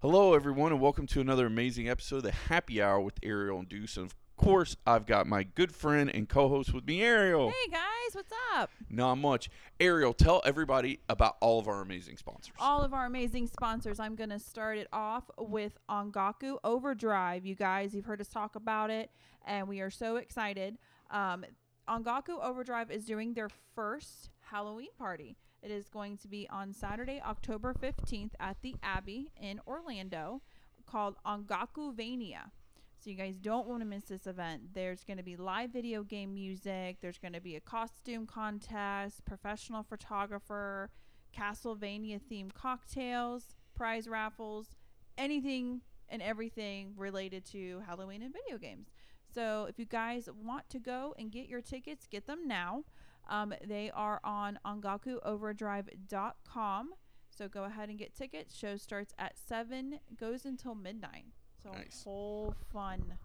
Hello, everyone, and welcome to another amazing episode of the Happy Hour with Ariel and Deuce. And of course, I've got my good friend and co-host with me, Ariel. Hey guys, what's up? Not much. Ariel, tell everybody about all of our amazing sponsors. All of our amazing sponsors. I'm going to start it off with Ongaku Overdrive. You guys, you've heard us talk about it, and we are so excited. Um, Ongaku Overdrive is doing their first Halloween party. It is going to be on Saturday, October 15th at the Abbey in Orlando called Ongaku Vania. So you guys don't want to miss this event. There's going to be live video game music, there's going to be a costume contest, professional photographer, Castlevania themed cocktails, prize raffles, anything and everything related to Halloween and video games. So if you guys want to go and get your tickets, get them now. Um, they are on ongakuoverdrive.com. So go ahead and get tickets. Show starts at 7, goes until midnight. So Nice. whole fun.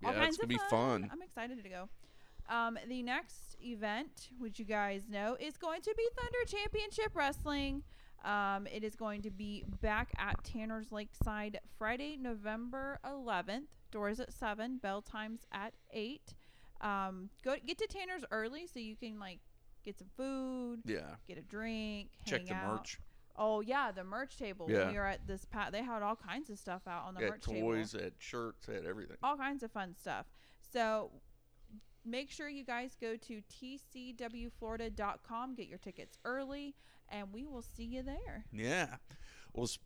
yeah, All it's gonna of be fun. I'm excited to go. Um, the next event, which you guys know, is going to be Thunder Championship Wrestling. Um, it is going to be back at Tanner's Lakeside Friday, November 11th. Doors at 7, bell times at 8. Um, go get to Tanner's early so you can like get some food, Yeah. get a drink, Check hang the out. merch. Oh yeah, the merch table. Yeah. When we were at this pat, they had all kinds of stuff out on the At merch table toys, at shirts, at everything. all kinds of fun stuff. So make sure you guys go to tcwflorida.com, get your tickets early, and we will see you there. Yeah. Well, s-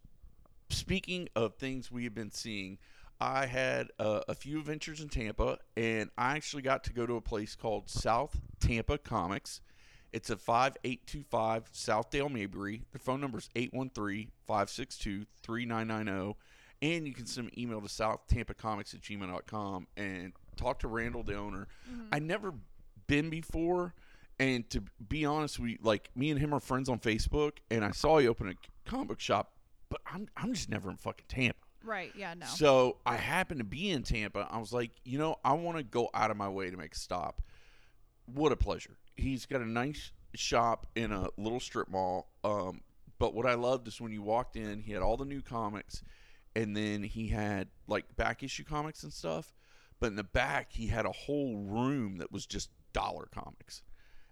speaking of things we have been seeing, I had uh, a few adventures in Tampa, and I actually got to go to a place called South Tampa Comics. It's at 5825 South Dale Mabry. The phone number is 813 562 3990. And you can send an email to southtampacomics at gmail.com and talk to Randall, the owner. I never been before, and to be honest, we like me and him are friends on Facebook, and I saw he open a comic book shop, but I'm I'm just never in fucking Tampa. Right? Yeah. No. So I happened to be in Tampa. I was like, you know, I want to go out of my way to make a stop. What a pleasure. He's got a nice shop in a little strip mall. Um, but what I loved is when you walked in, he had all the new comics, and then he had like back issue comics and stuff. But in the back, he had a whole room that was just dollar comics.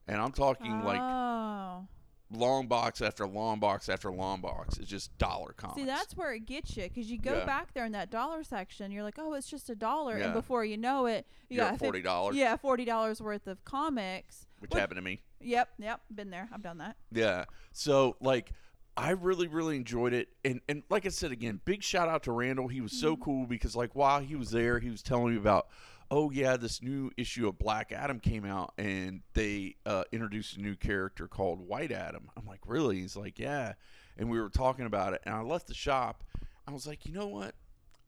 And I'm talking like oh. Long box after long box after long box. It's just dollar comics. See, that's where it gets you because you go Yeah. back there in that dollar section. You're like, oh, it's just a dollar, Yeah. and before you know it, you You're got forty dollars, Yeah, forty dollars worth of comics. which What- happened to me. Yep. Yep. Been there. I've done that. Yeah. So like I really, really enjoyed it. And and like I said again, big shout out to Randall. He was so mm-hmm. cool because like while he was there, he was telling me about oh yeah, this new issue of Black Adam came out and they uh, introduced a new character called White Adam. I'm like, really? He's like, yeah. And we were talking about it and I left the shop. I was like, you know what?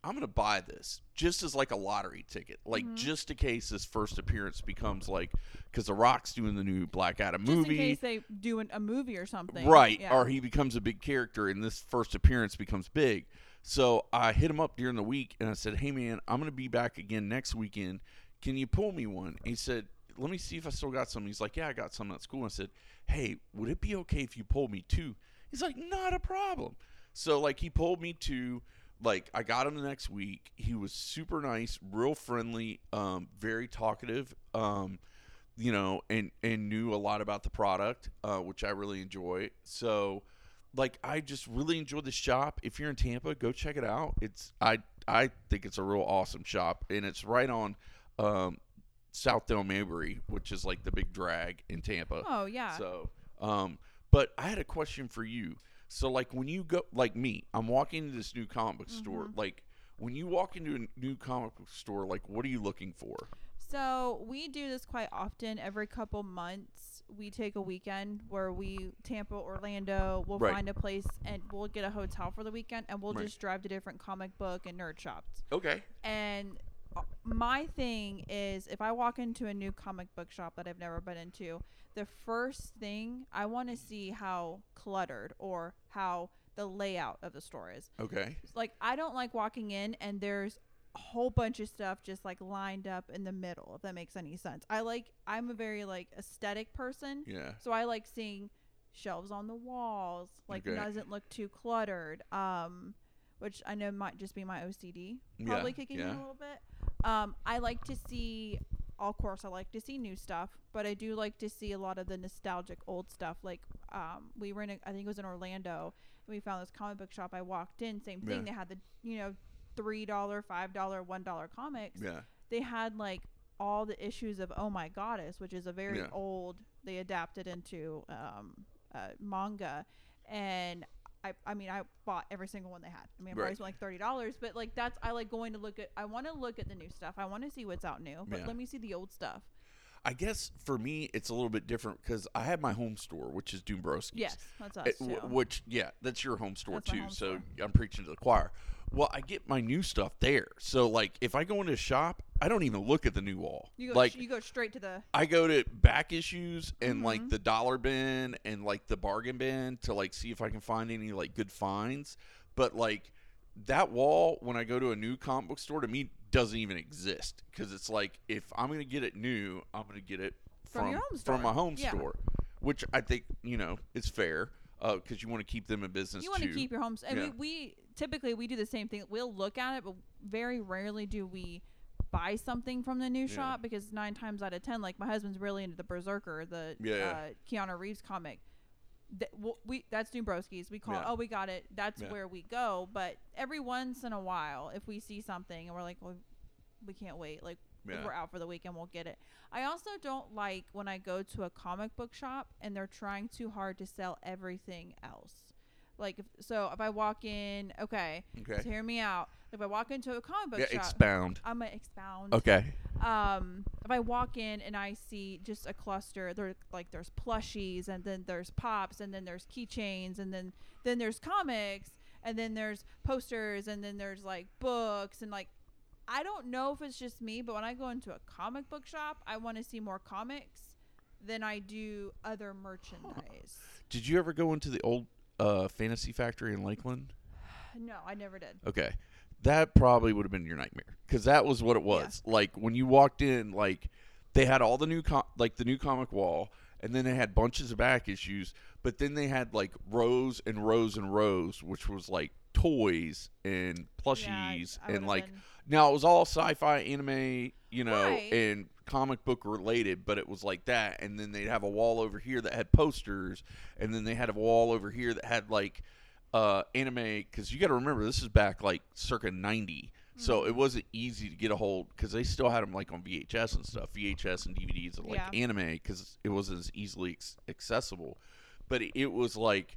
I'm gonna buy this just as like a lottery ticket, like Mhm. just in case this first appearance becomes like, because The Rock's doing the new Black Adam Just movie, in case they do an, a movie or something. Right. Yeah. Or he becomes a big character and this first appearance becomes big. So I hit him up during the week and I said, Hey man, I'm gonna be back again next weekend. Can you pull me one? And he said, Let me see if I still got some. He's like, Yeah, I got some. That's cool. I said, Hey, would it be okay if you pulled me two? He's like, Not a problem. So like he pulled me two. Like I got him the next week. He was super nice, real friendly, um, very talkative. Um, you know, and and knew a lot about the product, uh, which I really enjoy. So, like, I just really enjoyed the shop. If you're in Tampa, go check it out. It's I I think it's a real awesome shop, and it's right on um, Dale Mabry, which is like the big drag in Tampa. Oh yeah. So, um, but I had a question for you. So, like, when you go, like me, I'm walking into this new comic book store. Mhm. Like, when you walk into a new comic book store, like, what are you looking for? So we do this quite often. Every couple months, we take a weekend where we Tampa, Orlando. We'll Right. find a place and we'll get a hotel for the weekend, and we'll Right. just drive to different comic book and nerd shops. Okay. And uh, my thing is, if I walk into a new comic book shop that I've never been into, the first thing I want to see how cluttered or how the layout of the store is. Okay. Like I don't like walking in and there's whole bunch of stuff just like lined up in the middle if that makes any sense. I like I'm a very like aesthetic person. Yeah. So I like seeing shelves on the walls, like Okay. doesn't look too cluttered. Um which I know might just be my OCD Yeah, probably kicking in a little bit. Um, I like to see, of course, I like to see new stuff, but I do like to see a lot of the nostalgic old stuff. Like, um, we were in, a, I think it was in Orlando, and we found this comic book shop. I walked in, same thing. Yeah. They had the, you know, three dollar, five dollar, one dollar comics. Yeah. They had like all the issues of Oh My Goddess, which is a very Yeah. old. They adapted into um, uh, manga, and I, I mean, I bought every single one they had. I mean, I Right. probably spent like thirty dollars, but like that's I like going to look at. I want to look at the new stuff. I want to see what's out new, but Yeah. let me see the old stuff. I guess for me it's a little bit different because I have my home store, which is Dombrowski's. Yes, that's us It- too. w- which yeah, that's your home store That's too. home so store. I'm preaching to the choir. Well, I get my new stuff there. So like, if I go into a shop, I don't even look at the new wall. you go, like, you go straight to the. I go to back issues and Mhm. like the dollar bin and like the bargain bin to like see if I can find any like good finds. But like that wall when I go to a new comic book store to me doesn't even exist because it's like if I'm gonna get it new, I'm gonna get it From from from my home Yeah. store, which I think you know is fair because you want to keep them in business You want to keep your homes. I Yeah. mean, we typically we do the same thing. We'll look at it, but very rarely do we buy something from the new Yeah. shop because nine times out of ten, like my husband's really into the BRZRKR, the Yeah, yeah. uh, Keanu Reeves comic. Th- we that's Dombrowski's. We call it, oh we got it. That's Yeah. where we go. But every once in a while, if we see something and we're like, well, we can't wait. Like if we're out for the weekend, we'll get it. I also don't like when I go to a comic book shop and they're trying too hard to sell everything else. Like if so, if I walk in, okay, okay. so hear me out. If I walk into a comic book Yeah, shop, expound. I'm gonna expound. Okay. Um, if I walk in and I see just a cluster, there like there's plushies and then there's pops and then there's keychains and then then there's comics and then there's posters and then there's like books and like I don't know if it's just me, but when I go into a comic book shop, I want to see more comics than I do other merchandise. Did you ever go into the old uh, Fantasy Factory in Lakeland? No, I never did. Okay. That probably would have been your nightmare because that was what it Yeah. was. Like when you walked in, like they had all the new com- like the new comic wall, and then they had bunches of back issues, but then they had like rows and rows and rows, which was like toys and Yeah, plushies I and like been- now it was all sci-fi anime, you know, Right. and comic book related, but it was like that. And then they'd have a wall over here that had posters, and then they had a wall over here that had like uh anime because you got to remember this is back like circa 90 so Mm-hmm. it wasn't easy to get a hold because they still had them like on vhs and stuff vhs and dvds of like Yeah. anime because it wasn't as easily ex- accessible but it, it was like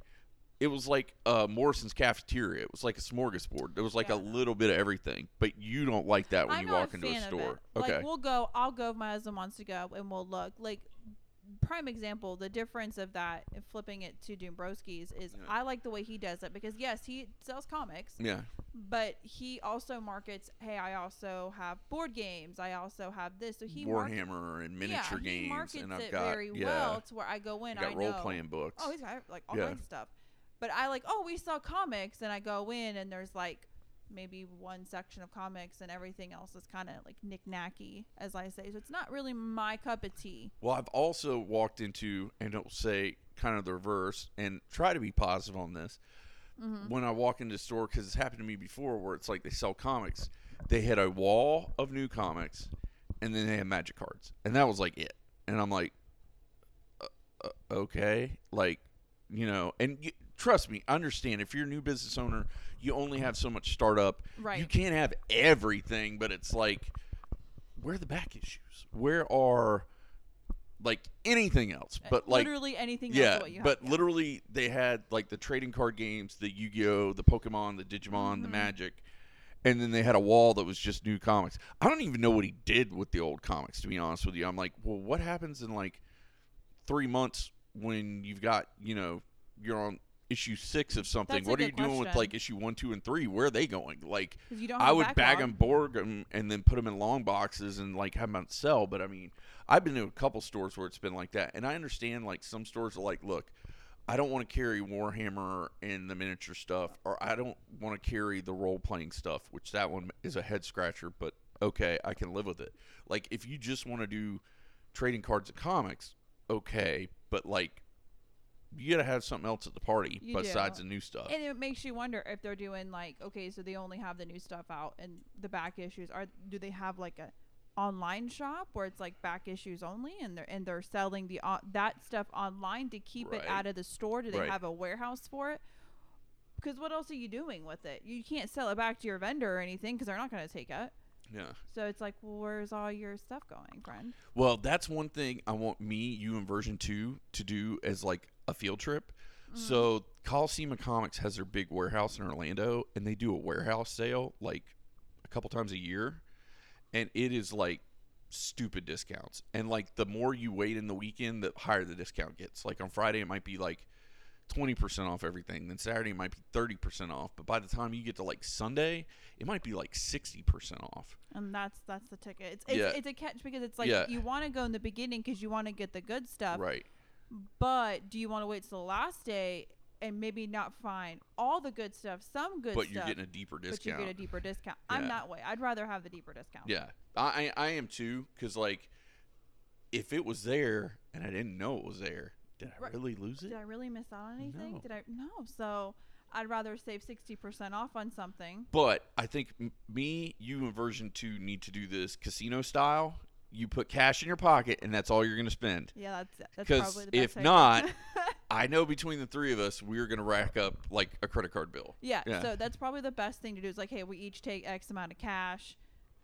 it was like uh, Morrison's cafeteria. It was like a smorgasbord. There was like Yeah. a little bit of everything, but you don't like that when I'm you walk into a store. Okay. Like we'll go. I'll go if my husband wants to go, and we'll look. Like prime example, the difference of that, and flipping it to Dombrowski's is Yeah. I like the way he does it because yes, he sells comics, yeah. but he also markets. Hey, I also have board games. I also have this. So he markets. Warhammer and miniature yeah, he games, markets and I've it got very yeah, well to where I go in. I got I role know. playing books. Oh, he's got like all Yeah. kinds of stuff. But I like, oh, we sell comics, and I go in, and there's like maybe one section of comics, and everything else is kind of like knick-knacky, as I say. So it's not really my cup of tea. Well, I've also walked into, and it'll say kind of the reverse, and try to be positive on this. Mm-hmm. When I walk into the store, because it's happened to me before, where it's like they sell comics, they had a wall of new comics, and then they had magic cards, and that was like it. And I'm like, uh, uh, okay, like, you know, and y trust me, understand if you're a new business owner, you only have so much startup. Right. You can't have everything, but it's like, where are the back issues? Where are like anything else? But like literally anything yeah, else what you but have. literally they had like the trading card games, the Yu-Gi-Oh, the Pokemon, the Digimon, the Mhm. Magic, and then they had a wall that was just new comics. I don't even know what he did with the old comics. To be honest with you, I'm like, well, what happens in like three months when you've got you know you're on issue six of something? That's what are you good doing with like issue one, two, and three? Where are they going? Like 'Cause you don't I would bag them, borg them, and then put them in long boxes and like have them on sell. But I mean, I've been to a couple stores where it's been like that, and I understand like some stores are like, look, I don't want to carry Warhammer and the miniature stuff, or I don't want to carry the role playing stuff, which that one is a head scratcher. But okay, I can live with it. Like if you just want to do trading cards and comics, okay, but like you gotta have something else at the party You besides do. the new stuff. And it makes you wonder if they're doing like okay, so they only have the new stuff out and the back issues are do they have like a online shop where it's like back issues only and they're and they're selling the uh, that stuff online to keep Right. it out of the store? Do they Right. have a warehouse for it? Because what else are you doing with it? You can't sell it back to your vendor or anything because they're not going to take it. yeah. So it's like, well, where's all your stuff going, friend? Well, that's one thing I want me, you, and version two to do as like a field trip. Mm-hmm. So Coliseum Comics has their big warehouse in Orlando, and they do a warehouse sale like a couple times a year, and it is like stupid discounts. And like the more you wait in the weekend, the higher the discount gets. Like on Friday, it might be like twenty percent off everything. Then Saturday it might be thirty percent off. But by the time you get to like Sunday, it might be like sixty percent off. And that's that's the ticket. It's it's, Yeah. it's a catch because it's like Yeah. you want to go in the beginning because you want to get the good stuff. Right. But do you want to wait till the last day and maybe not find all the good stuff, some good But stuff, But you're getting a deeper but you discount. get a deeper discount? I'm Yeah. that way. I'd rather have the deeper discount. Yeah, I I, am too. Cause like, if it was there and I didn't know it was there, did I Right. really lose it? Did I really miss out on anything? No. Did I? No. So I'd rather save sixty percent off on something. But I think m- me, you, and version two need to do this casino style. You put cash in your pocket, and that's all you're gonna spend. Yeah, that's that's probably the best. if idea. not- I know between the three of us, we're gonna rack up like a credit card bill. yeah, Yeah. So that's probably the best thing to do. Is like, hey, we each take X amount of cash.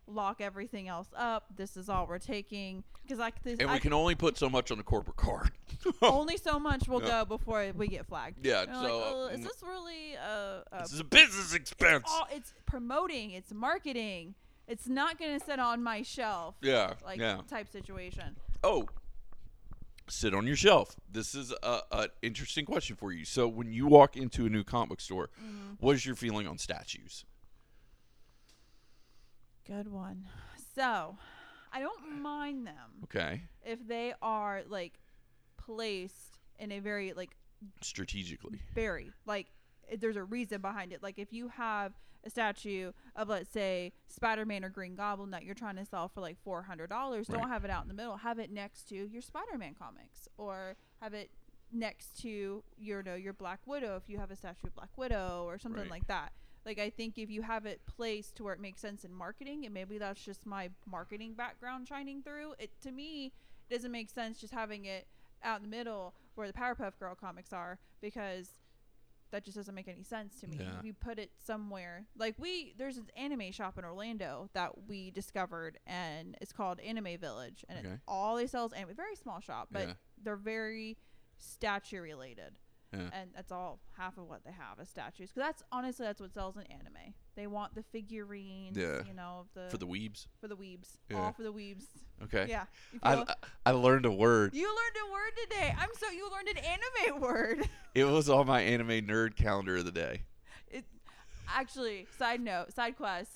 Lock everything else up. This is all we're taking because like this, And I we can only put so much on the corporate card. only so much will Yeah. go before we get flagged. Yeah, I'm like, so, "Oh, is mm, this really a, a this is a business expense. all, it's promoting, it's marketing. It's not going to sit on my shelf Yeah, like yeah. type situation. Oh, sit on your shelf. This is a, a interesting question for you. So, when you walk into a new comic book store, Mm-hmm. what is your feeling on statues? Good one. So, I don't mind them Okay, if they are like placed in a very like strategically. very like there's a reason behind it. Like if you have a statue of let's say Spider-Man or Green Goblin that you're trying to sell for like four hundred dollars, Right. don't have it out in the middle. Have it next to your Spider-Man comics, or have it next to your know your Black Widow if you have a statue of Black Widow or something Right. like that. Like I think if you have it placed to where it makes sense in marketing, and maybe that's just my marketing background shining through. It to me it doesn't make sense just having it out in the middle where the Powerpuff Girl comics are because that just doesn't make any sense to me. Yeah. If you put it somewhere like we there's this anime shop in Orlando that we discovered and it's called Anime Village and Okay. it's all they sell is anime. Very small shop, but Yeah. they're very statue related. Yeah. And that's all half of what they have is statues. Because that's honestly that's what sells in anime. They want the figurines, Yeah. you know, the For the weebs. for the weebs, Yeah. all for the weebs. Okay. Yeah, I, I learned a word. you learned a word today. I'm so you learned an anime word. It was on my anime nerd calendar of the day. It actually, side note, side quest.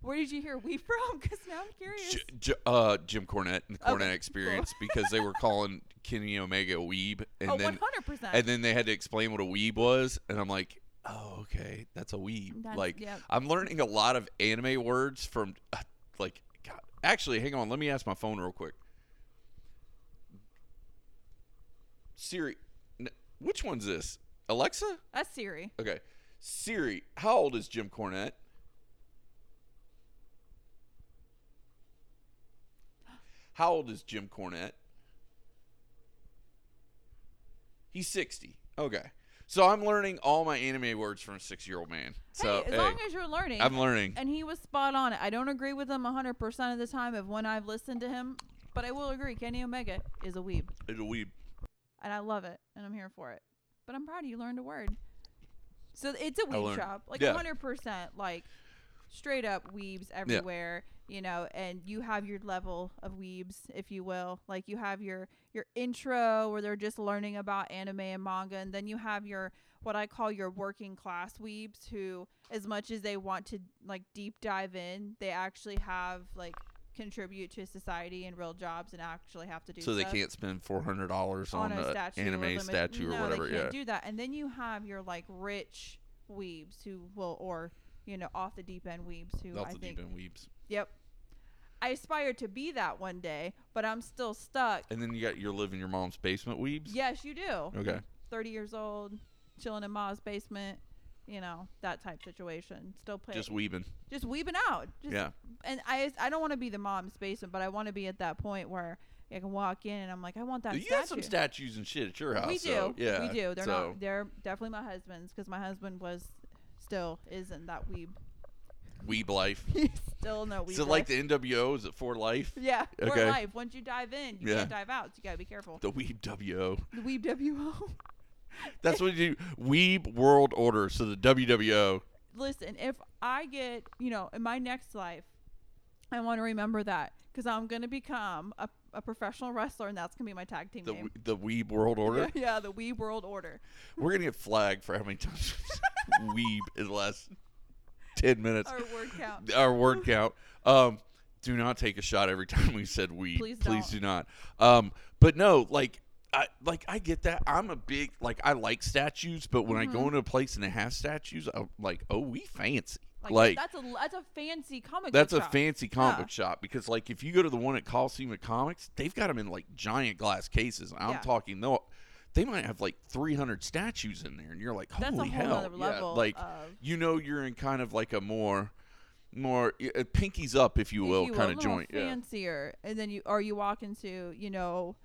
Where did you hear we from? Because now I'm curious. J- J- uh, Jim Cornette and the Cornette Okay, cool. Experience because they were calling Kenny Omega a weeb, and oh, then 100%. and then they had to explain what a weeb was, and I'm like, oh, okay, that's a weeb. That's- like, yep. I'm learning a lot of anime words from, uh, like, God. Actually, hang on, let me ask my phone real quick. Siri, n- which one's this? Alexa? That's Siri. Okay, Siri, how old is Jim Cornette? How old is Jim Cornette? He's 60. Okay. So I'm learning all my anime words from a six year old man. So, hey, as hey, long as you're learning. I'm learning. and he was spot on. I don't agree with him 100% of the time of when I've listened to him, but I will agree. Kenny Omega is a weeb, It's a weeb. and I love it, and I'm here for it. But I'm proud you learned a word. So it's a weeb shop, like yeah. 100%, like straight up weebs everywhere. You know, and you have your level of weebs, if you will. Like you have your your intro where they're just learning about anime and manga, and then you have your what I call your working class weebs who as much as they want to like deep dive in, they actually have like contribute to society and real jobs and actually have to do So they can't spend $400 on, on a statue or anime limit- statue no, or whatever. They can't Yeah. do that. And then you have your like rich weebs who will or you know off the deep end weebs who Off I the think deep end weebs. Yep. I aspire to be that one day, but I'm still stuck. And then you got your live in your mom's basement weebs. Yes, you do. Okay. thirty years old, chilling in mom's basement. You know that type situation. Still playing. Just weaving. just weaving out. Just, Yeah. And I I don't want to be the mom's basement, but I want to be at that point where I can walk in and I'm like, I want that you statue. got some statues and shit at your house. we do. so, yeah. We do. They're so, not. They're definitely my husband's because my husband was still isn't that weeb. Weeb life. He's still no weeb. Is it like the NWO? Is it for life? yeah for Okay. life. Once you dive in, you Yeah. can't dive out. So you gotta be careful. The Weeb WO. The weeb wo. That's what you do. Weeb World Order. So the WWO. Listen, if I get you know in my next life, I want to remember that because I'm gonna become a, a professional wrestler and that's gonna be my tag team The name. the Weeb World Order. Yeah, the Weeb World Order. We're gonna get flagged for how many times Weeb in the last ten minutes. Our word count. Our word count. Um, do not take a shot every time we said we. Please Please do not. Um, but no, like. I like I get that. I'm a big like I like statues, but when I Mm-hmm. go into a place and they have statues, I'm like, oh, we fancy. Like, Like, that's a that's a fancy comic. that's a shop. fancy comic Yeah. shop because like if you go to the one at Coliseum of Comics, they've got them in like giant glass cases. I'm Yeah. talking no, they might have like 300 statues in there, and you're like, holy whole hell, yeah. Like of- you know, you're in kind of like a more, more uh, pinkies up, if you if will, you kind of joint. Yeah. fancier, and then you or you walk into you know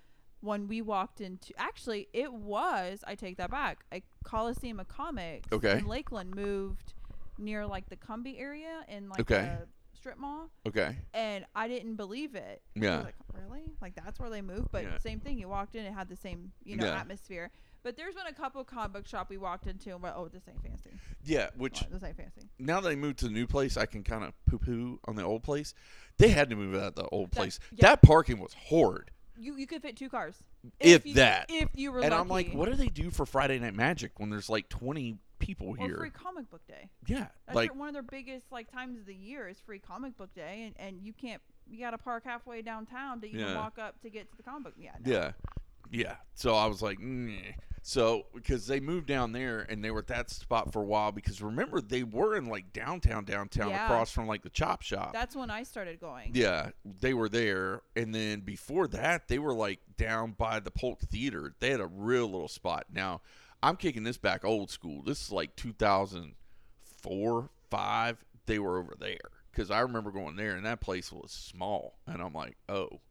when we walked into actually it was I take that back a Coliseum of Comics Okay. in Lakeland moved near like the Cumbie area in like Okay. Strip mall Okay. and I didn't believe it. Yeah. like really? Like that's where they moved? But Yeah. same thing. You walked in, it had the same you know Yeah. atmosphere. But there's been a couple comic book shop we walked into and went, oh, this ain't fancy. Yeah. Which Oh, this ain't fancy. now that I moved to the new place, I can kind of poo poo on the old place. They had to move out of the old That- place. yeah. That parking was horrid. You you could fit two cars. If you, that. If you were And I'm like, what do they do for Friday Night Magic when there's like 20 people Or here? free comic book day. yeah. That's like, one of their biggest like times of the year is free comic book day, and, and you can't you got to park halfway downtown to even Yeah. walk up to get to the comic book. Yeah, no. yeah. Yeah. So I was like, Nyeh. so because they moved down there and they were at that spot for a while because remember they were in like downtown, downtown Yeah. across from like the chop shop. That's when I started going. Yeah, they were there, and then before that, they were like down by the Polk Theater. They had a real little spot. Now, I'm kicking this back old school. This is like 2004, five. They were over there because I remember going there, and that place was small, and I'm like, oh,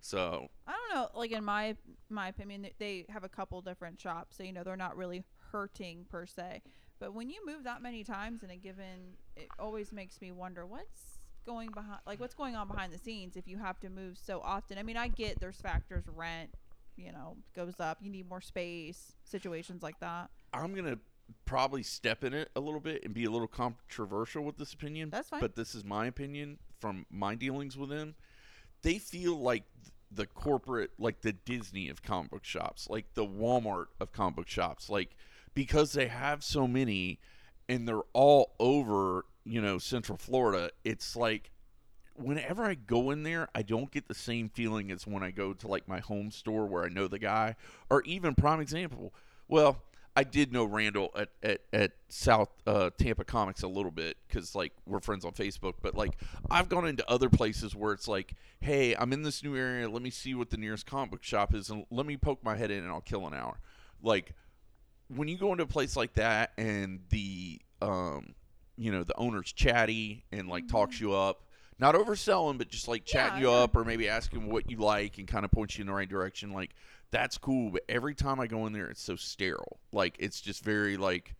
so I don't know. Like in my my opinion, they have a couple different shops, so you know they're not really hurting per se. But when you move that many times in a given, it always makes me wonder what's going behind, like what's going on behind the scenes if you have to move so often. I mean, I get there's factors, rent, you know, goes up. You need more space, situations like that. I'm gonna probably step in it a little bit and be a little controversial with this opinion. That's fine. But this is my opinion from my dealings with them. They feel like the corporate, like the Disney of comic book shops, like the Walmart of comic book shops, like because they have so many and they're all over, you know, Central Florida. It's like whenever I go in there, I don't get the same feeling as when I go to like my home store where I know the guy, or even prime example. Well, I did know Randall at at, at South uh, Tampa Comics a little bit because like we're friends on Facebook. But like I've gone into other places where it's like, hey, I'm in this new area. Let me see what the nearest comic book shop is, and let me poke my head in, and I'll kill an hour. Like when you go into a place like that, and the um, you know, the owner's chatty and like talks you up. Not overselling, but just like chatting Yeah, you yeah. up or maybe asking what you like and kind of point you in the right direction. Like that's cool. But every time I go in there, it's so sterile. Like it's just very like,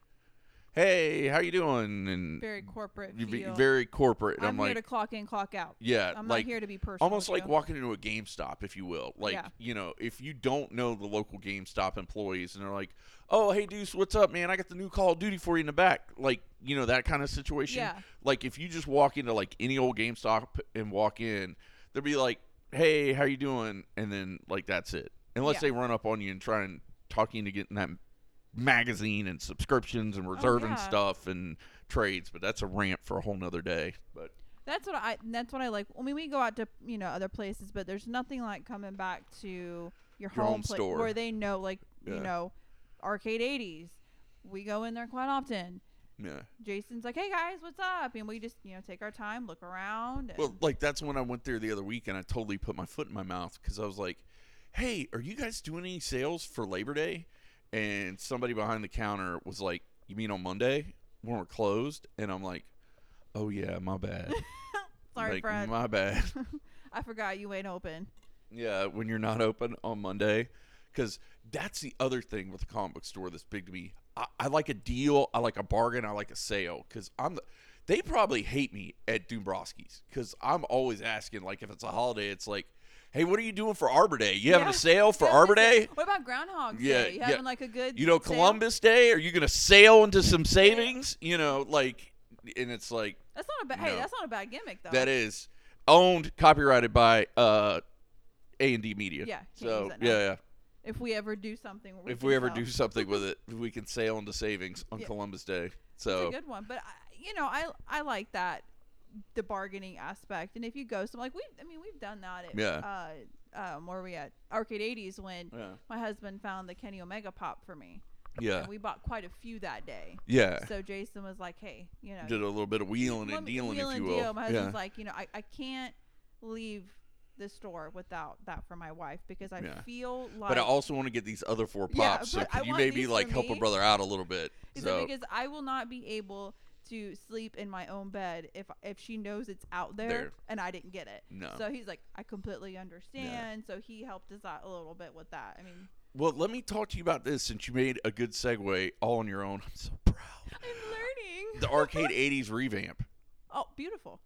hey, how you doing? And Very corporate. be very corporate. And I'm, I'm, here like, to clock in, clock out. yeah, I'm like not here to be personal. almost like you. walking into a GameStop, if you will. Like, Yeah. you know, if you don't know the local GameStop employees and they're like, oh, hey, Deuce, what's up, man? I got the new Call of Duty for you in the back. Like, you know, that kind of situation. Yeah. Like, if you just walk into, like, any old GameStop and walk in, they'll be like, hey, how you doing? And then, like, that's it. Unless Yeah. they run up on you and try and talk you into getting that magazine and subscriptions and reserving Oh, yeah. stuff and trades. But that's a rant for a whole nother day. But That's what I. That's what I like. I mean, we go out to you know other places, but there's nothing like coming back to your, Your home, home place store. where they know, like Yeah. you know, arcade '80s. We go in there quite often. yeah. Jason's like, "Hey guys, what's up?" And we just you know take our time, look around. And Well, like that's when I went there the other week and I totally put my foot in my mouth because I was like, "Hey, are you guys doing any sales for Labor Day?" And somebody behind the counter was like, "You mean on Monday when we're closed?" And I'm like, "Oh yeah, my bad. Sorry, like, Fred. my bad." I forgot you ain't open. Yeah, when you're not open on Monday, because that's the other thing with the comic book store that's big to me. I, I like a deal, I like a bargain, I like a sale. Because I'm the, they probably hate me at Dombrowski's because I'm always asking. Like if it's a holiday, it's like, hey, what are you doing for Arbor Day? You having Yeah. a sale for Arbor Day? What about Groundhog Yeah, Day? You yeah. having like a good You know, sale? Columbus Day. Are you gonna sail into some savings? You know, like, and it's like That's not a bad. Hey, No. that's not a bad gimmick though. that is owned, copyrighted by uh A and D Media. Yeah, So use that now. yeah, yeah. If we ever do something, if we ever sell. do something with it, we can sail into savings on. Columbus Day. So a good one. But I, you know, I I like that the bargaining aspect. And if you go, so like we, I mean, we've done that. At, Yeah. Uh, um, where are we at Arcade 80s when yeah, my husband found the Kenny Omega pop for me. yeah, And we bought quite a few that day. yeah. So Jason was like, "Hey, you know, Did a little bit of wheeling and dealing, wheel if and you will. deal. My husband's yeah, like, you know, I, I can't leave the store without that for my wife because I Yeah. feel like but I also want to get these other four Yeah, pops. so but you maybe like help a brother out a little bit? So because I will not be able to sleep in my own bed if if she knows it's out there, There. and I didn't get it. no. So he's like, I completely understand. So he helped us out a little bit with that. I mean, well, let me talk to you about this since you made a good segue all on your own. I'm so proud. I'm learning. The arcade '80s revamp. oh, beautiful.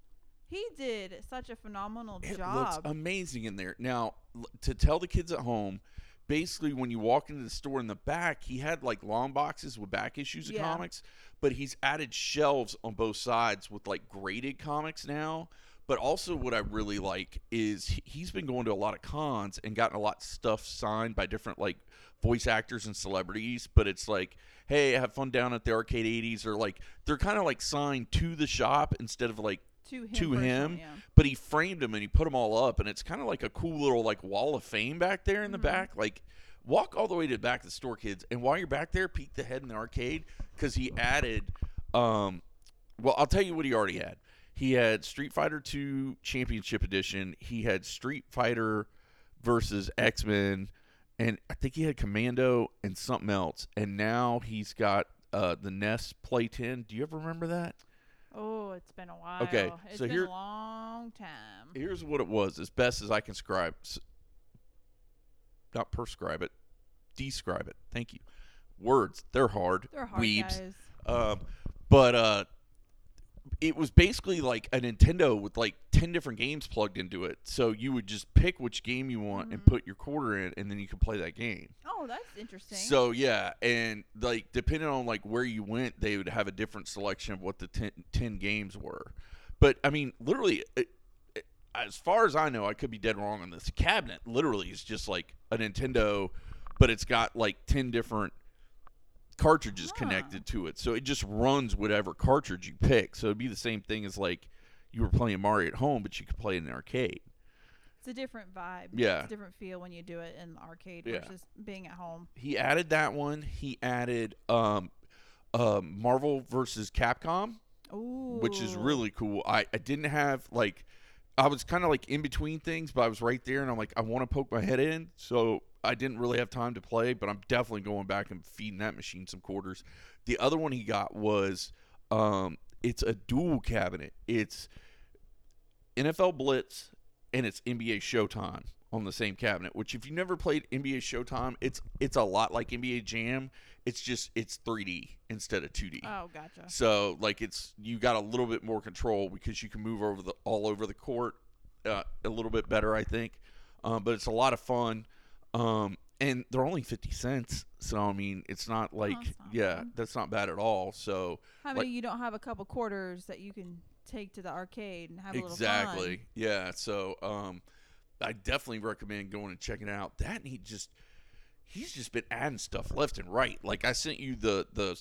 He did such a phenomenal It looks job. amazing in there. Now, to tell the kids at home, basically when you walk into the store in the back, he had like long boxes with back issues of Yeah. comics, but he's added shelves on both sides with like graded comics now. But also, what I really like is he- he's been going to a lot of cons and gotten a lot of stuff signed by different like voice actors and celebrities. But it's like, hey, have fun down at the arcade '80s, or like they're kind of like signed to the shop instead of like to him. to him, yeah. but he framed them and he put them all up, and it's kind of like a cool little like wall of fame back there in the Mhm. back. Like, walk all the way to the back of the store, kids, and while you're back there, peek the head in the arcade because he added. Um, well, I'll tell you what he already had. He had Street Fighter Two Championship Edition. He had Street Fighter versus X Men, and I think he had Commando and something else. And now he's got uh, the NES Play Ten. Do you ever remember that? It's been a while. Okay, It's so been here- a long time. Here's what it was, as best as I can scribe, not prescribe it, describe it. Thank you. Words, they're hard. They're hard Weebs. guys. Um, but uh, it was basically like a Nintendo with like ten different games plugged into it. So you would just pick which game you want and Mhm. put your quarter in, and then you could play that game. Oh, that's interesting. So yeah, and like depending on like where you went, they would have a different selection of what the 10, 10 games were. But I mean, literally, it, it- as far as I know, I could be dead wrong on this. Cabinet literally is just like a Nintendo, but it's got like ten different cartridges Huh. connected to it, so it just runs whatever cartridge you pick. So it'd be the same thing as like you were playing Mario at home, but you could play it in an arcade. it's a different vibe. Yeah. It's a different feel when you do it in the arcade Yeah. versus being at home. he added that one. He added um, uh, Marvel versus Capcom, Ooh. which is really cool. I, I didn't have like I was kind of like in between things, but I was right there, and I'm like I want to poke my head in, so I didn't really have time to play. But I'm definitely going back and feeding that machine some quarters. The other one he got was um, it's a dual cabinet. It's NFL Blitz and it's NBA Showtime on the same cabinet. Which, if you never played NBA Showtime, it's it's a lot like NBA Jam. It's just it's 3D instead of 2D. Oh, gotcha. So like it's you got a little bit more control because you can move over the all over the court uh, a little bit better, I think. Um, but it's a lot of fun, um, and they're only fifty cents. So I mean, it's not like that's not yeah, bad. that's not bad at all. So How like- many you don't have a couple quarters that you can take to the arcade and have a little exactly, fun? yeah. So um, I definitely recommend going and checking it out. That and he just he's just been adding stuff left and right. Like I sent you the the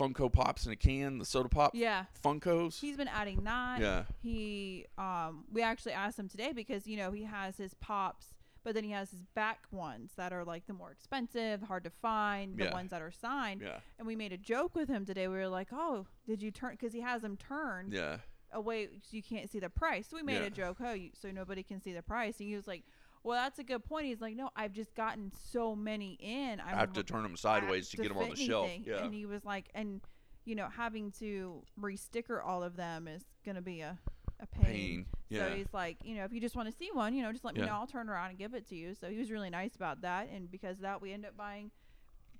Funko Pops in a can, the soda pop Yeah. Funkos. He's been adding that. yeah. He um we actually asked him today because you know he has his pops but then he has his back ones that are like the more expensive, hard to find, the Yeah. ones that are signed. Yeah. And we made a joke with him today. We were like, "Oh, did you turn cuz he has them turned Yeah. away so you can't see the price." So we made Yeah. a joke, "Oh, you, so nobody can see the price." And he was like, Well, that's a good point. He's like, no, I've just gotten so many in. I'm I have to turn them sideways to, to get them on the shelf. anything. Yeah. And he was like, and you know, having to re-sticker all of them is gonna be a a pain. Pain. Yeah. So he's like, you know, if you just want to see one, you know, just let me Yeah. know. I'll turn around and give it to you. So he was really nice about that, and because of that, we end up buying.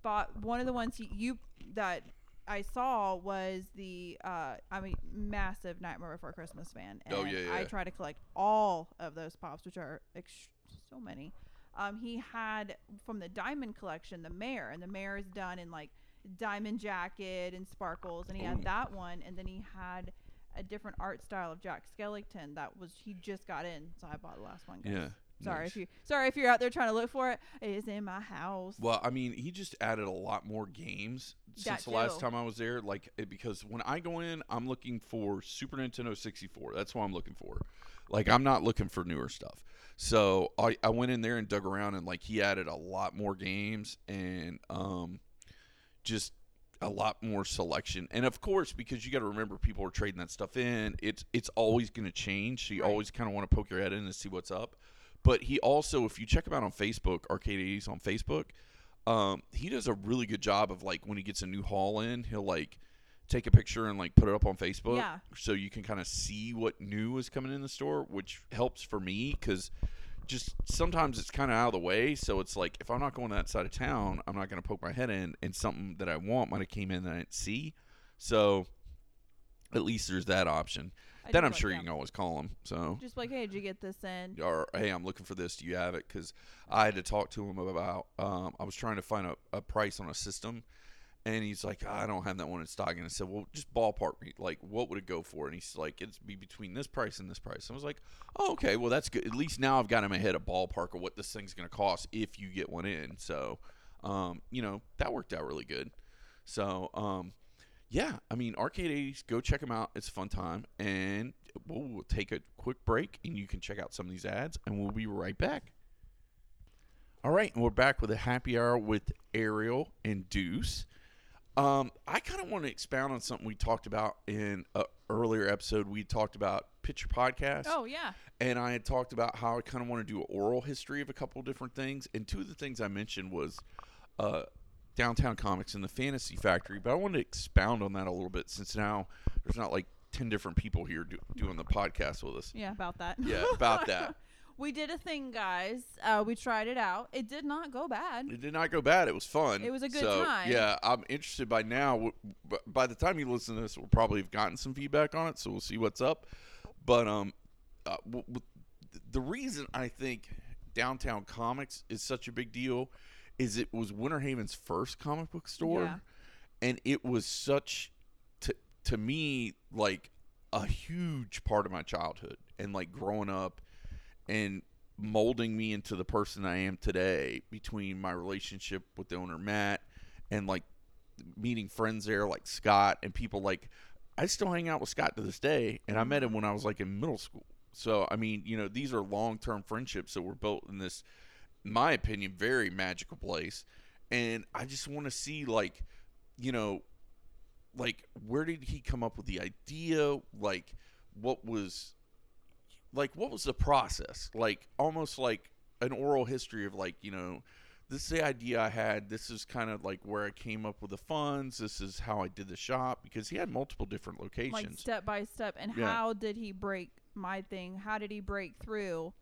Bought one of the ones he, you that I saw was the uh I mean massive Nightmare Before Christmas fan. And Oh, yeah, yeah. I try to collect all of those pops, which are ex- so many. Um, he had from the diamond collection the mayor, and the mayor is done in like diamond jacket and sparkles, and he Ooh. had that one, and then he had a different art style of Jack Skellington that was he just got in, so I bought the last one. guys. Yeah. Sorry nice. if you sorry if you're out there trying to look for it. It is in my house. Well, I mean, he just added a lot more games That since the last time I was there. Like, it, because when I go in, I'm looking for Super Nintendo 64. That's what I'm looking for. Like, I'm not looking for newer stuff. So I, I went in there and dug around, and like he added a lot more games and um, just a lot more selection. And of course, because you got to remember, people are trading that stuff in. It's it's always going to change. So you Right. always kind of want to poke your head in and see what's up. But he also, if you check him out on Facebook, Arcade 80s on Facebook, um, he does a really good job of like when he gets a new haul in, he'll like take a picture and like put it up on Facebook, Yeah. so you can kind of see what new is coming in the store, which helps for me because just sometimes it's kind of out of the way. So it's like if I'm not going to that side of town, I'm not going to poke my head in, and something that I want might have came in that I didn't see. So at least there's that option. I then I'm sure you can always call them. So Just like, hey, did you get this in? or hey, I'm looking for this. Do you have it? Because I had to talk to him about. Um, I was trying to find a, a price on a system, and he's like, I don't have that one in stock. And I said, Well, just ballpark me. Like, what would it go for? And he's like, It's be between this price and this price. And I was like, Oh, okay. Well, that's good. At least now I've got in my head a ballpark of what this thing's going to cost if you get one in. So, um, you know, that worked out really good. So, um, yeah, I mean, Arcade 80s, go check them out. It's a fun time. And we'll take a quick break and you can check out some of these ads, and we'll be right back. All right, and we're back with a happy hour with Ariel and Deuce. Um, I kind of want to expound on something we talked about in an earlier episode. We talked about Picture Podcast Oh yeah. and I had talked about how I kind of want to do an oral history of a couple of different things. And two of the things I mentioned was uh, Downtown Comics and the Fantasy Factory. But I wanted to expound on that a little bit since now there's not like 10 different people here do- doing the podcast with us. Yeah, about that. Yeah, about that. We did a thing, guys. Uh, we tried it out. It did not go bad. It did not go bad. It was fun. It was a good so, time. Yeah, I'm interested by now. By the time you listen to this, we'll probably have gotten some feedback on it, so we'll see what's up. But um, uh, w- w- the reason I think Downtown Comics is such a big deal is it was Winter Haven's first comic book store, Yeah. and it was such to to me like a huge part of my childhood and like growing up and molding me into the person I am today between my relationship with the owner Matt and like meeting friends there like Scott and people like I still hang out with Scott to this day and I met him when I was like in middle school. So I mean, you know, these are long-term friendships that were built in this in my opinion very magical place and I just want to see like you know like where did he come up with the idea like what was like what was the process like almost like an oral history of like you know this is the idea i had this is kind of like where i came up with the funds this is how i did the shop because he had multiple different locations Like step by step. And Yeah. how did he break my thing? How did he break through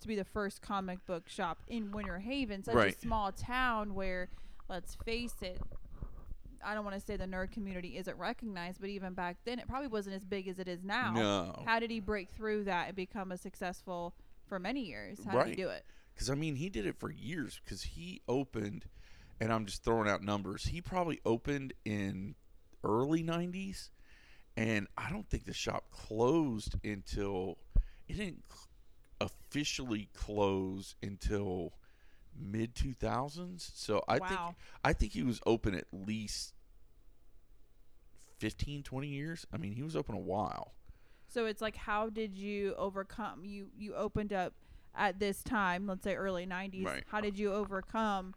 to be the first comic book shop in Winter Haven, such Right. a small town where, let's face it, I don't want to say the nerd community isn't recognized, but even back then, it probably wasn't as big as it is now. no How did he break through that and become a successful for many years? How did he do it? because i mean he did it for years because he opened and i'm just throwing out numbers he probably opened in early 90s and i don't think the shop closed until it didn't officially close until mid 2000s so i think i think he was open at least 15 20 years i mean he was open a while So it's like, how did you overcome? You you opened up at this time, let's say early '90s. Right. How did you overcome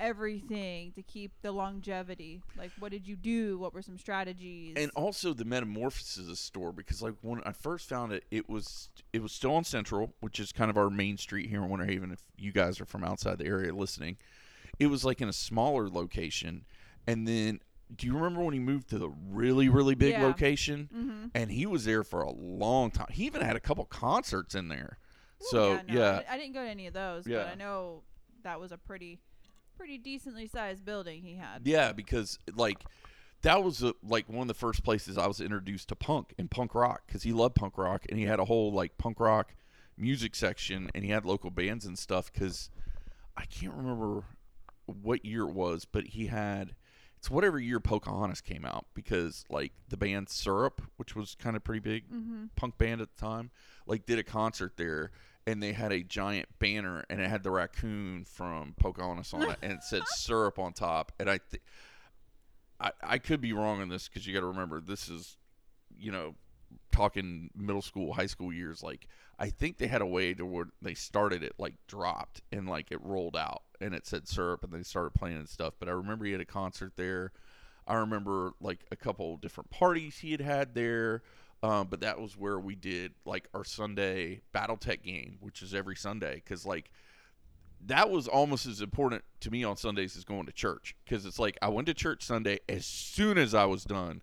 everything to keep the longevity? Like, what did you do? What were some strategies? and also the metamorphosis store because like when I first found it, it was it was still on Central, which is kind of our main street here in Winter Haven. If you guys are from outside the area listening, it was like in a smaller location, and then. Do you remember when he moved to the really, really big Yeah. location? mm-hmm. And he was there for a long time. He even had a couple concerts in there. So yeah, no, yeah, I, I didn't go to any of those, Yeah. but I know that was a pretty, pretty decently sized building he had. Yeah, because like that was a, like one of the first places I was introduced to punk and punk rock because he loved punk rock and he had a whole like punk rock music section and he had local bands and stuff. Because I can't remember what year it was, but he had it's whatever year Pocahontas came out because like the band Syrup, which was kind of pretty big Mm-hmm. punk band at the time, like did a concert there and they had a giant banner and it had the raccoon from Pocahontas on it and it said syrup on top and I th- I I could be wrong on this cuz you got to remember this is you know talking middle school high school years like I think they had a way to where they started it like dropped and like it rolled out and it said syrup and they started playing and stuff but I remember he had a concert there. I remember like a couple different parties he had had there um, but that was where we did like our Sunday BattleTech game, which is every Sunday, because like that was almost as important to me on Sundays as going to church, because it's like I went to church Sunday as soon as I was done,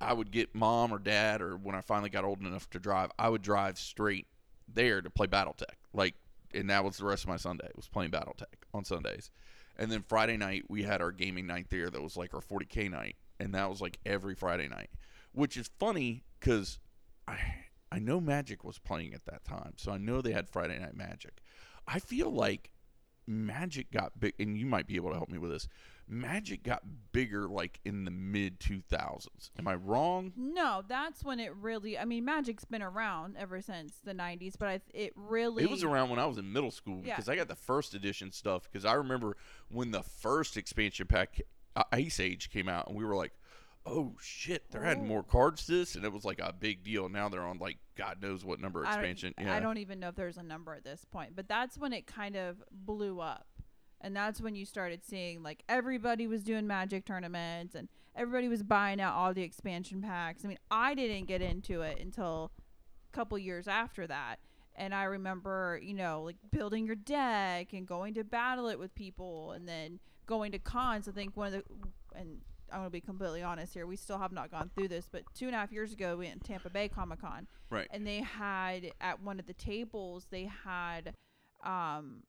I would get mom or dad, or when I finally got old enough to drive, I would drive straight there to play BattleTech, like, and that was the rest of my Sunday was playing BattleTech on Sundays, and then Friday night we had our gaming night there that was like our 40k night, and that was like every Friday night which is funny because I I know Magic was playing at that time, so I know they had Friday Night Magic. I feel like Magic got big, and you might be able to help me with this. Magic got bigger like in the mid two thousands. Am I wrong? No, that's when it really. I mean, Magic's been around ever since the '90s, but I, it really. It was around when I was in middle school Yeah. because I got the first edition stuff. Because I remember when the first expansion pack Ice Age came out, and we were like, "Oh shit, they're adding more cards to this," and it was like a big deal. Now they're on like God knows what number I don't- expansion. yeah. I don't even know if there's a number at this point, but that's when it kind of blew up. And that's when you started seeing like everybody was doing magic tournaments and everybody was buying out all the expansion packs. I mean, I didn't get into it until a couple years after that. And I remember, you know, like building your deck and going to battle it with people and then going to cons. I think one of the, and I'm going to be completely honest here, we still have not gone through this, but two and a half years ago, we went to Tampa Bay Comic Con Right. and they had at one of the tables they had um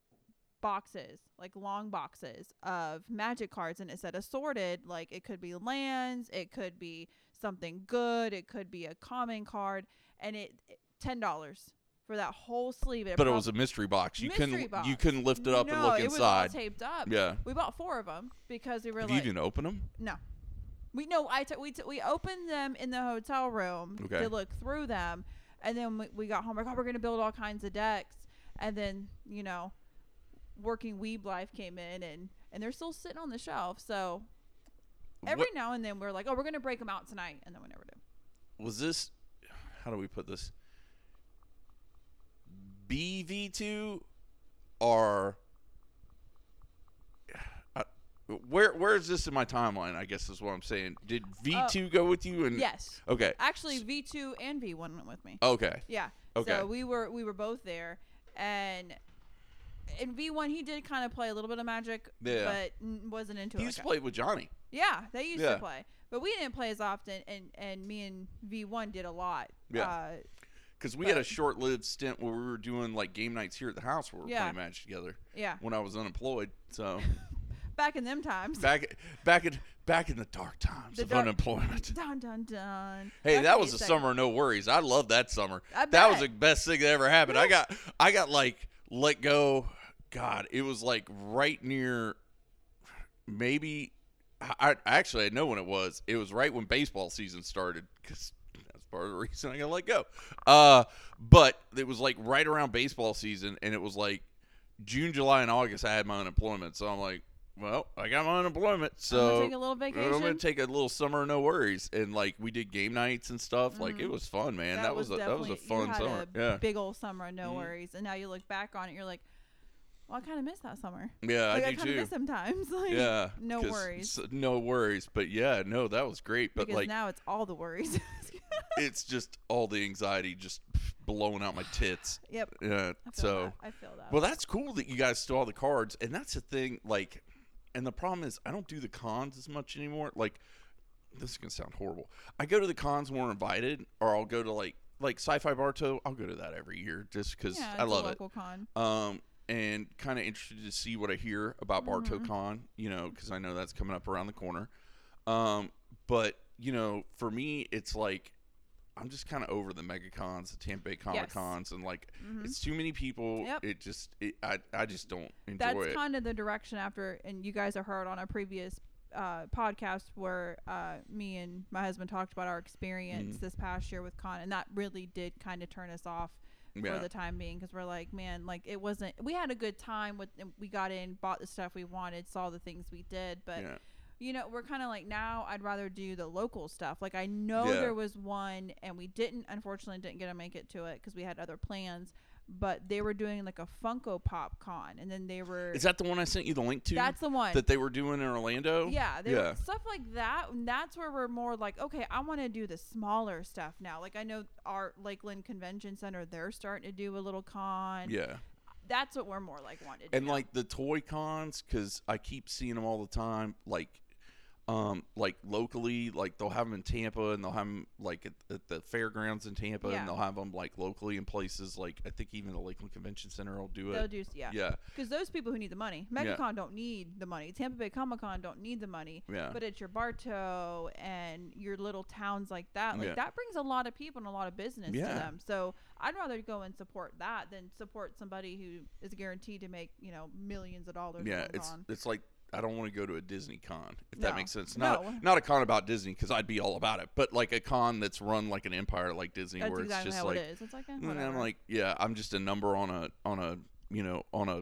boxes like long boxes of magic cards and it said assorted like it could be lands it could be something good it could be a common card and it ten dollars for that whole sleeve But it was a mystery box. You Mystery couldn't box. you couldn't lift it up no, and look it was all inside. taped up Yeah. we bought four of them because we were Have like you even opened them? no. We no, I t- we t- we opened them in the hotel room Okay. to look through them, and then we, we got home. Like, oh, we're gonna build all kinds of decks, and then you know, working weeb life came in, and and they're still sitting on the shelf. So every What- now and then we're like, oh, we're gonna break them out tonight, and then we never do. was this how do we put this bv2 or I- where where is this in my timeline i guess is what i'm saying did v2 go with you and Yes, okay actually, V two and V one went with me. okay Yeah. Okay. So we were we were both there, and in V one he did kind of play a little bit of magic, Yeah. but wasn't into he it. used like to play with johnny Yeah, they used Yeah. to play, but we didn't play as often. And and me and V one did a lot. Yeah. Uh, because we had a short-lived stint where we were doing like game nights here at the house where we were Yeah. playing magic together yeah. when i was unemployed so Back in them times. back back in back in the dark times The of dark- unemployment Dun dun dun. Hey, Back that was the a second- summer of no worries. I love that summer. That was the best thing that ever happened. I got I got like let go. God, it was like right near maybe I, I actually I know when it was. It was right when baseball season started cuz that's part of the reason I got let go. Uh but it was like right around baseball season and it was like June, July and August I had my unemployment. So I'm like, well, I got my unemployment. I'm So gonna take a little vacation. I'm gonna take a little summer, no worries, and like we did game nights and stuff. Like it was fun, man. That, was, a, that was a definitely- you fun had summer. A Yeah, Big old summer, no Mhm. worries. And now you look back on it, you're like, Well, I kind of miss that summer. Yeah, like, I I, do kind of too. miss sometimes. like, yeah, no 'cause worries. s- no worries. But yeah, no, that was great. But because like, now it's all the worries. it's just all the anxiety just blowing out my tits. yep. Yeah. I feel So, that. I feel that. well, that's cool that you guys stole have the cards, and that's the thing. Like, and the problem is I don't do the cons as much anymore. Like, this is gonna sound horrible. I go to the cons when we're invited, or I'll go to like like Sci-Fi Bartow. I'll go to that every year just because yeah, I love a it. local con. um, and kind of interested to see what I hear about Mhm. BartoCon, you know, because I know that's coming up around the corner. Um, but you know, for me, it's like I'm just kind of over the MegaCons, the Tampa Bay Comic Cons, and like Mhm. it's too many people. Yep. It just, it, I, I just don't enjoy That's it. kind of the direction after, and you guys have heard on a previous uh, podcast where uh, me and my husband talked about our experience Mhm. this past year with con, and that really did kind of turn us off yeah, for the time being because we're like, man, like it wasn't. We had a good time with, we got in, bought the stuff we wanted, saw the things we did, but yeah, you know, we're kind of like now. I'd rather do the local stuff. Like I know Yeah. there was one, and we didn't, unfortunately, didn't get to make it to it because we had other plans. But they were doing like a Funko Pop con, and then they were. is that the one I sent you the link to? that's the one. that they were doing in Orlando. yeah, they Yeah. Were, stuff like that. And that's where we're more like, okay, I want to do the smaller stuff now. Like I know our Lakeland Convention Center, they're starting to do a little con. yeah. that's what we're more like wanted. and do. like the toy cons because i keep seeing them all the time like um like locally like they'll have them in tampa and they'll have them like at, at the fairgrounds in tampa Yeah. and they'll have them like locally in places like i think even the lakeland convention center will do it. they'll do yeah. yeah Because those people who need the money, Yeah. MegaCon don't need the money. Tampa Bay Comic Con don't need the money. yeah But it's your Bartow and your little towns like that. Like Yeah. that brings a lot of people and a lot of business Yeah. to them. So I'd rather go and support that than support somebody who is guaranteed to make you know millions of dollars. yeah it's it's like i don't want to go to a disney con if that makes sense not No. not a con about disney because i'd be all about it but like a con that's run like an empire like disney That's where exactly it's just like it. It's like And whatever. I'm like, yeah, I'm just a number on a on a you know on a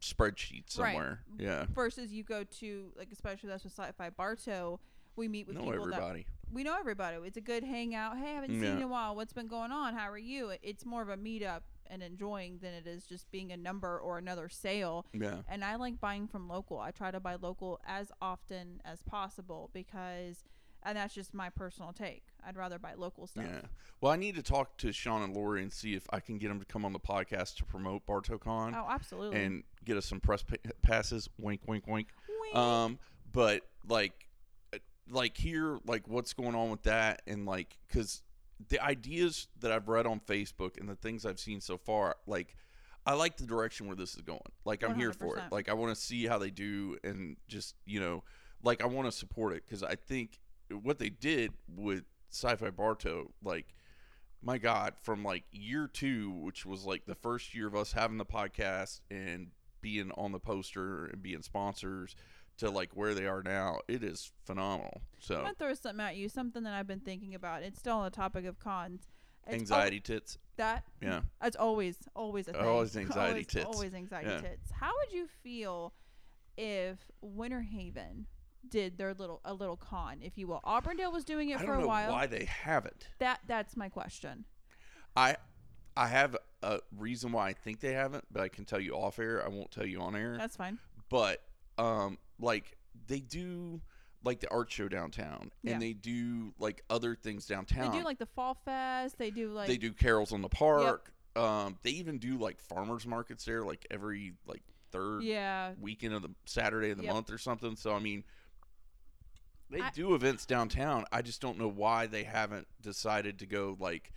spreadsheet Right. somewhere. Yeah, versus you go to like especially that's with Sci-Fi Bartow. We meet with know people that everybody. we know everybody. It's a good hangout. Hey, I haven't seen you in a while. What's been going on? How are you? It's more of a meetup and enjoying than it is just being a number or another sale. Yeah, And I like buying from local. I try to buy local as often as possible because, and that's just my personal take. I'd rather buy local stuff. yeah. Well, I need to talk to Sean and Lori and see if I can get them to come on the podcast to promote BartoCon Oh, absolutely. and get us some press pa- passes. Wink, wink, wink. Wink. Um, but like, uh, like here, like what's going on with that, and like, cause the ideas that I've read on Facebook and the things I've seen so far, like, I like the direction where this is going. Like, I'm here for it. Like, I want to see how they do, and just you know, like, I want to support it because I think what they did with Sci-Fi Bartow, like. My God, from like year two, which was like the first year of us having the podcast and being on the poster and being sponsors, to like where they are now, it is phenomenal. So I'm gonna throw something at you. Something that I've been thinking about. It's still on the topic of cons. It's al- anxiety tits. that Yeah. It's always, always a thing. Always anxiety always, tits. Always anxiety Yeah. tits. How would you feel if Winter Haven did their little a little con, if you will? Auburndale was doing it I for a while. why they haven't. That that's my question. I I have a reason why I think they haven't, but I can tell you off air. I won't tell you on air. That's fine. but um like they do like the art show downtown Yeah. and they do like other things downtown. They do like the fall fest. They do like they do carols on the park. Um they even do like farmers markets there like every like third yeah. weekend of the Saturday of the Yep. month or something. So I mean, they I- do events downtown. I just don't know why they haven't decided to go like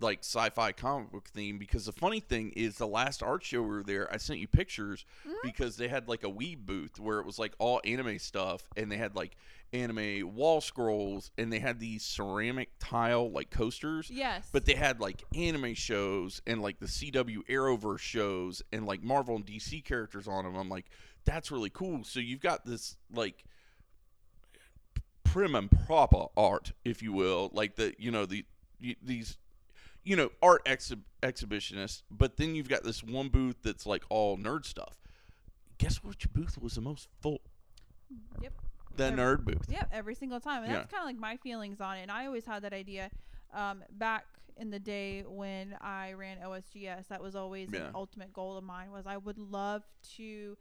like sci-fi comic book theme because the funny thing is the last art show we were there i sent you pictures Mhm. because they had like a weeb booth where it was like all anime stuff and they had like anime wall scrolls and they had these ceramic tile like coasters Yes. but they had like anime shows and like the CW Arrowverse shows and like Marvel and DC characters on them. I'm like, that's really cool. So you've got this like prim and proper art, if you will, like the you know the these you know art exhi- exhibitionists, but then you've got this one booth that's like all nerd stuff. Guess which booth was the most full? Yep. The Every- nerd booth. Yep, every single time. And Yeah. that's kind of like my feelings on it. And I always had that idea um, back in the day when I ran OSGS. That was always Yeah. an ultimate goal of mine. Was I would love to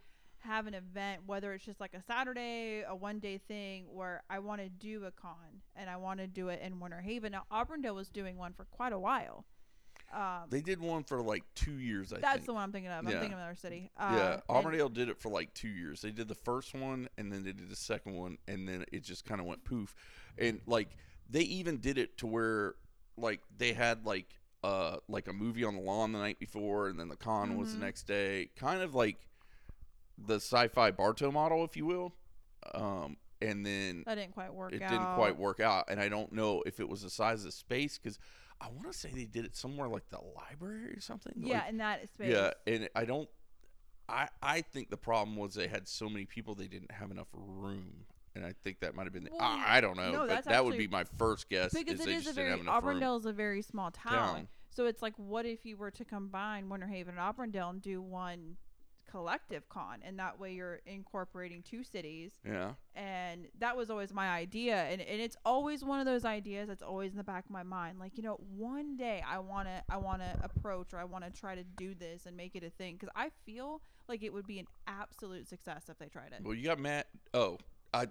have an event, whether it's just like a Saturday, a one day thing, where I want to do a con and I want to do it in Winter Haven. Now Auburndale was doing one for quite a while. Um, They did one for like two years. I that's think. the one I'm thinking of. I'm thinking of another city. yeah, Uh, Auburndale did it for like two years. They did the first one, and then they did the second one, and then it just kind of went poof. And like they even did it to where like they had like uh like a movie on the lawn the night before, and then the con was the Mhm. next day. Kind of like the sci-fi Bartow model, if you will. Um, and then that didn't quite work it out. didn't quite work out, and I don't know if it was the size of space because I want to say they did it somewhere like the library or something. Yeah, like, in that space. yeah, and I don't. I I think the problem was they had so many people they didn't have enough room, and I think that might have been. The, Well, I, I don't know, no, but that would be my first guess. because is it is a very have enough room. Auburndale is a very small town. Town. So it's like, what if you were to combine Winter Haven and Auburndale and do one collective con, and that way you're incorporating two cities. Yeah, And that was always my idea, and, and it's always one of those ideas that's always in the back of my mind. Like you know, one day I wanna I wanna approach or I wanna try to do this and make it a thing because I feel like it would be an absolute success if they tried it. well, you got Matt. Oh, I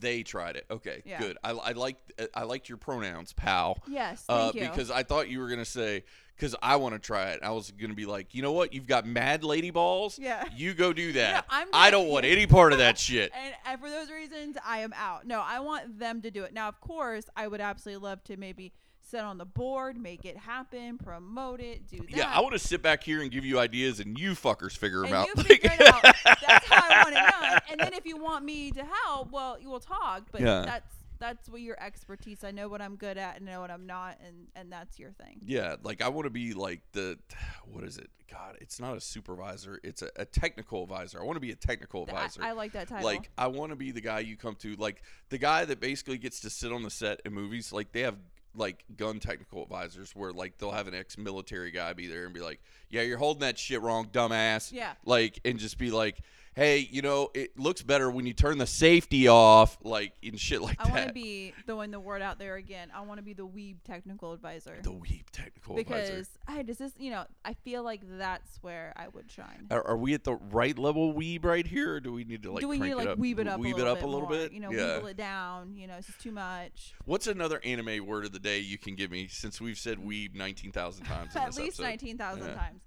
they tried it. Okay, Yeah. good. I I liked I liked your pronouns, pal. Yes, Uh, you. because I thought you were gonna say because I want to try it. I was gonna be like, you know what? You've got mad lady balls. yeah. You go do that. I'm I don't want any part of that shit. And, and for those reasons, I am out. No, I want them to do it. Now, of course, I would absolutely love to maybe sit on the board, make it happen, promote it, do that. Yeah, I want to sit back here and give you ideas, and you fuckers figure them and out. you figure it out. That's I want it done. And then if you want me to help, well, you will talk. But Yeah. that's that's what your expertise. I know what I'm good at and know what I'm not, and and that's your thing. Yeah, like I want to be like the what is it? God, it's not a supervisor; it's a, a technical advisor. I want to be a technical I, advisor. I like that title. like I want to be the guy you come to, like the guy that basically gets to sit on the set in movies. Like they have like gun technical advisors where like they'll have an ex-military guy be there and be like, "Yeah, you're holding that shit wrong, dumbass." yeah. Like and just be like, "Hey, you know, it looks better when you turn the safety off," like and shit like that. I want to be throwing the word out there again. I want to be the weeb technical advisor. the weeb technical advisor. because hey, does this you know I feel like that's where I would shine. Are, are we at the right level weeb right here, or do we need to like Do we crank need to it like up? weeb it up, weeb a little it up bit a little bit? You know, yeah. weeble it down. You know, this is too much. What's another anime word of the day you can give me since we've said weeb nineteen thousand times? At least episode? nineteen thousand Yeah. times.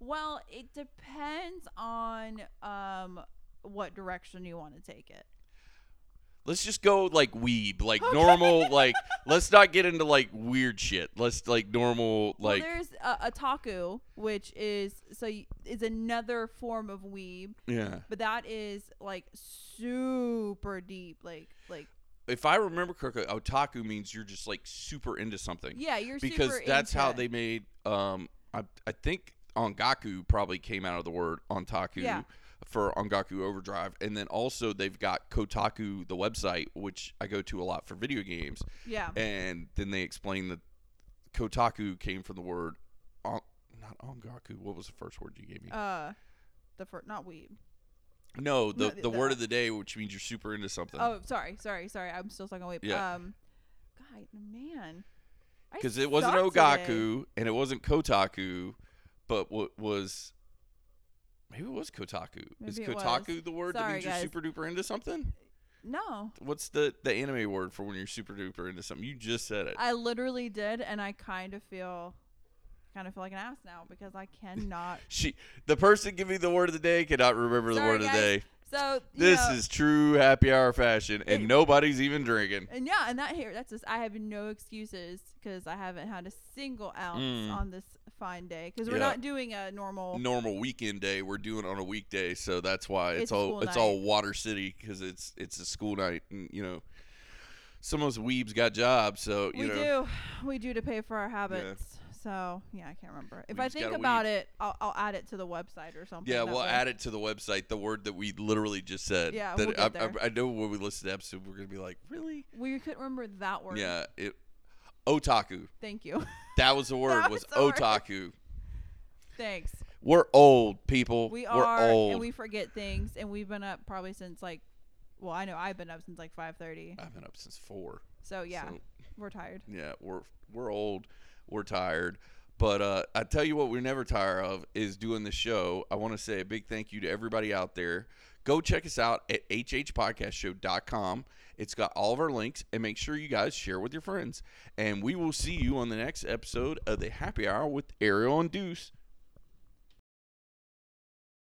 Well, it depends on um what direction you want to take it. Let's just go like weeb, like normal. Like let's not get into like weird shit. Let's like normal, like well, there's uh, otaku, which is so y- is another form of weeb, yeah. but that is like super deep, like like If I remember correctly, otaku means you're just like super into something. yeah, you're super. because that's how into- they made. Um, I I think Ongaku probably came out of the word ontaku Yeah. for Ongaku Overdrive, and then also they've got Kotaku, the website, which I go to a lot for video games, yeah. and then they explain that Kotaku came from the word, on, not Ongaku. What was the first word you gave me? Uh, the first not weeb. no, the no, the, the- word of the day, which means you're super into something. Oh, sorry, sorry, sorry. I'm still stuck on weeb. Yeah. Um, God, man. Because it wasn't today. Ogaku and it wasn't Kotaku, but what was maybe it was Kotaku. Is Maybe was. Kotaku the word that Sorry, means you're super duper into something? No, What's the the anime word for when you're super duper into something? You just said it. I literally did, and I kind of feel, kind of feel like an ass now because I cannot. She the person giving the word of the day cannot remember the Sorry, word of the day. So This know, is true happy hour fashion, and It- nobody's even drinking. and yeah, and that here, that's just I have no excuses because I haven't had a single ounce Mm. on this fine day because we're Yeah. not doing a normal. Normal weekend day, we're doing it on a weekday, so that's why it's, It's all school it's all Water City because it's it's a school night, and you know, some of us weebs got jobs, so you we know. do, we do to pay for our habits. So yeah, I can't remember. If We I just think gotta about it, I'll, I'll add it to the website or something. Yeah, that we'll way- add it to the website. The word that we literally just said. Yeah, that we'll get I, I- there. I know when we listen to the episode, we're gonna be like, really? We couldn't remember that word. Yeah. It. Otaku. Thank you. That was the word. Was was the word. otaku. Thanks. We're old people. We We're old. and we forget things, and we've been up probably since like, well, I know I've been up since like five thirty. I've been up since four. So yeah, So, we're tired. yeah, we're we're old. we're tired. But uh, I tell you what, we're never tired of is doing the show. I want to say a big thank you to everybody out there. Go check us out at hhpodcastshow.com. It's got all of our links, and make sure you guys share with your friends. And we will see you on the next episode of the Happy Hour with Ariel and Deuce.